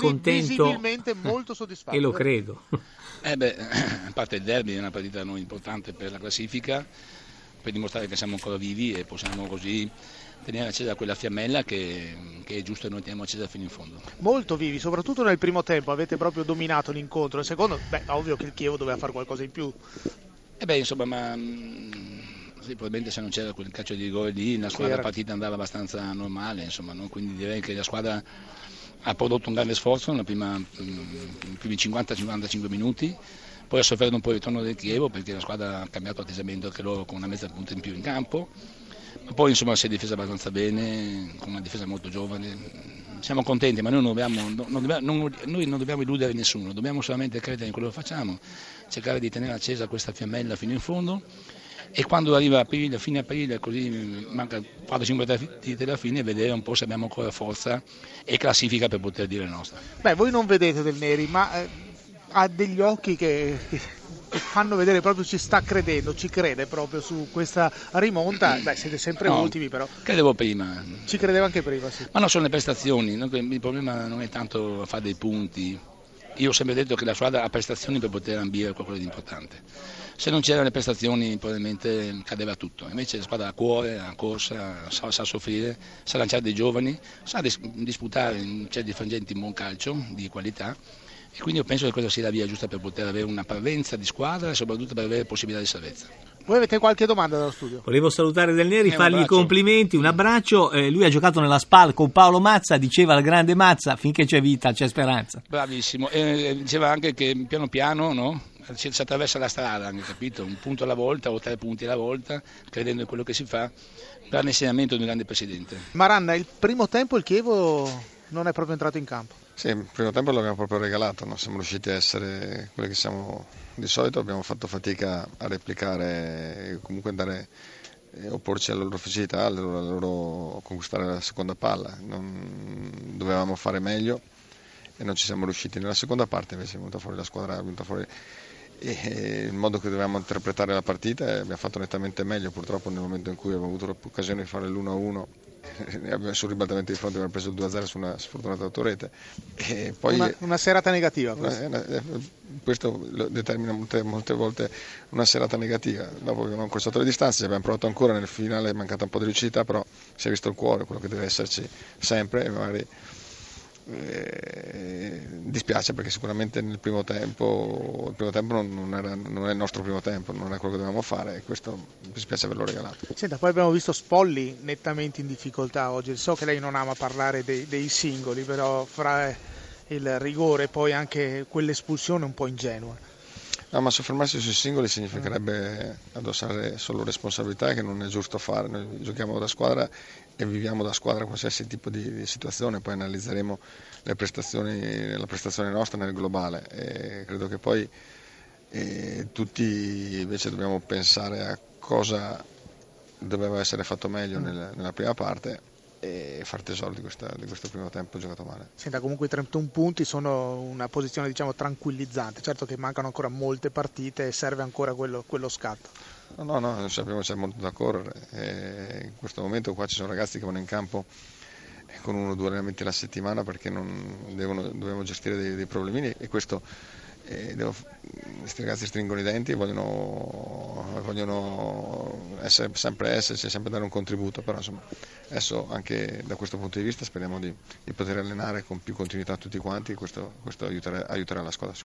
contento visibilmente molto soddisfatto. e lo credo. Eh beh, a parte il derby è una partita non importante per la classifica, per dimostrare che siamo ancora vivi e possiamo così tenere accesa quella fiammella che, che è giusto che noi teniamo accesa fino in fondo. Molto vivi, soprattutto nel primo tempo, avete proprio dominato l'incontro. Nel secondo, beh, ovvio che il Chievo doveva fare qualcosa in più. E beh, insomma, ma mh, sì, probabilmente se non c'era quel calcio di rigore lì, la squadra partita andava abbastanza normale, insomma, no? quindi direi che la squadra ha prodotto un grande sforzo nella prima, nei primi 50-55 minuti. Poi ha sofferto un po' il ritorno del Chievo perché la squadra ha cambiato atteggiamento anche loro con una mezza punta in più in campo. Ma poi insomma si è difesa abbastanza bene, con una difesa molto giovane. Siamo contenti, ma noi non dobbiamo, non dobbiamo- non- noi non dobbiamo illudere nessuno, dobbiamo solamente credere in quello che facciamo, cercare di tenere accesa questa fiammella fino in fondo e quando arriva aprile, fine aprile, così manca 4-5 partite alla fine, vedere un po' se abbiamo ancora forza e classifica per poter dire la nostra. Beh, voi non vedete del Neri, ma eh, ha degli occhi che, che fanno vedere proprio ci sta credendo, ci crede proprio su questa rimonta. Beh, siete sempre No. ultimi, però Credevo prima, ci credeva anche prima, sì. Ma no, sono le prestazioni, il problema non è tanto fare dei punti. Io ho sempre detto che la squadra ha prestazioni per poter ambire qualcosa di importante. Se non c'erano le prestazioni probabilmente cadeva tutto. Invece la squadra ha cuore, ha corsa, sa, sa soffrire, sa lanciare dei giovani, sa dis- disputare in certi frangenti un buon calcio di qualità. E quindi io penso che questa sia la via giusta per poter avere una parvenza di squadra e soprattutto per avere possibilità di salvezza. Voi avete qualche domanda dallo studio? Volevo salutare Del Neri, Eh, fargli i complimenti, un abbraccio. Eh, lui ha giocato nella SPAL con Paolo Mazza, diceva il grande Mazza, finché c'è vita c'è speranza. Bravissimo, e diceva anche che piano piano no? si, si attraversa la strada, anche, capito? un punto alla volta o tre punti alla volta, credendo in quello che si fa, grande insegnamento di un grande presidente. Maranna, il primo tempo il Chievo non è proprio entrato in campo. Sì, il primo tempo l'abbiamo proprio regalato, non siamo riusciti a essere quelli che siamo di solito, abbiamo fatto fatica a replicare e comunque andare e opporci alla loro facilità, alla loro, alla loro conquistare la seconda palla. Non- dovevamo fare meglio e non ci siamo riusciti. Nella seconda parte invece è venuta fuori la squadra, è venuta fuori il modo che dovevamo interpretare la partita e abbiamo fatto nettamente meglio. Purtroppo nel momento in cui abbiamo avuto l'occasione di fare l'1-1 e abbiamo sul ribaltamento di fronte abbiamo preso il 2-0 su una sfortunata autorete e poi Una, una serata negativa. eh, questa. eh, questo determina molte, molte volte una serata negativa. Dopo abbiamo incrociato le distanze, ci abbiamo provato ancora, nel finale è mancata un po' di lucidità, però si è visto il cuore, quello che deve esserci sempre e magari eh, dispiace perché sicuramente nel primo tempo, il primo tempo non, non era- non è il nostro primo tempo, non è quello che dovevamo fare e questo mi dispiace averlo regalato. Senta, poi abbiamo visto Spolli nettamente in difficoltà oggi. So che lei non ama parlare dei, dei singoli, però fra il rigore e poi anche quell'espulsione un po' ingenua. No, ma soffermarsi sui singoli significherebbe addossare solo responsabilità che non è giusto fare. Noi giochiamo da squadra e viviamo da squadra qualsiasi tipo di, di situazione, poi analizzeremo la prestazione nostra nel globale. E credo che poi eh, tutti invece dobbiamo pensare a cosa doveva essere fatto meglio nel- nella prima parte e far tesoro di, questa- di questo primo tempo giocato male. Senta, comunque i 31 punti sono una posizione diciamo tranquillizzante. Certo che mancano ancora molte partite e serve ancora quello, quello scatto. No, no, no, sappiamo c'è molto da correre. E in questo momento qua ci sono ragazzi che vanno in campo con uno o due allenamenti alla settimana perché non devono, dobbiamo gestire dei, dei problemini e questo devo- questi ragazzi stringono i denti e vogliono, vogliono essere, sempre esserci, sempre dare un contributo, però insomma adesso anche da questo punto di vista speriamo di, di poter allenare con più continuità tutti quanti e questo, questo aiuterà, aiuterà la squadra.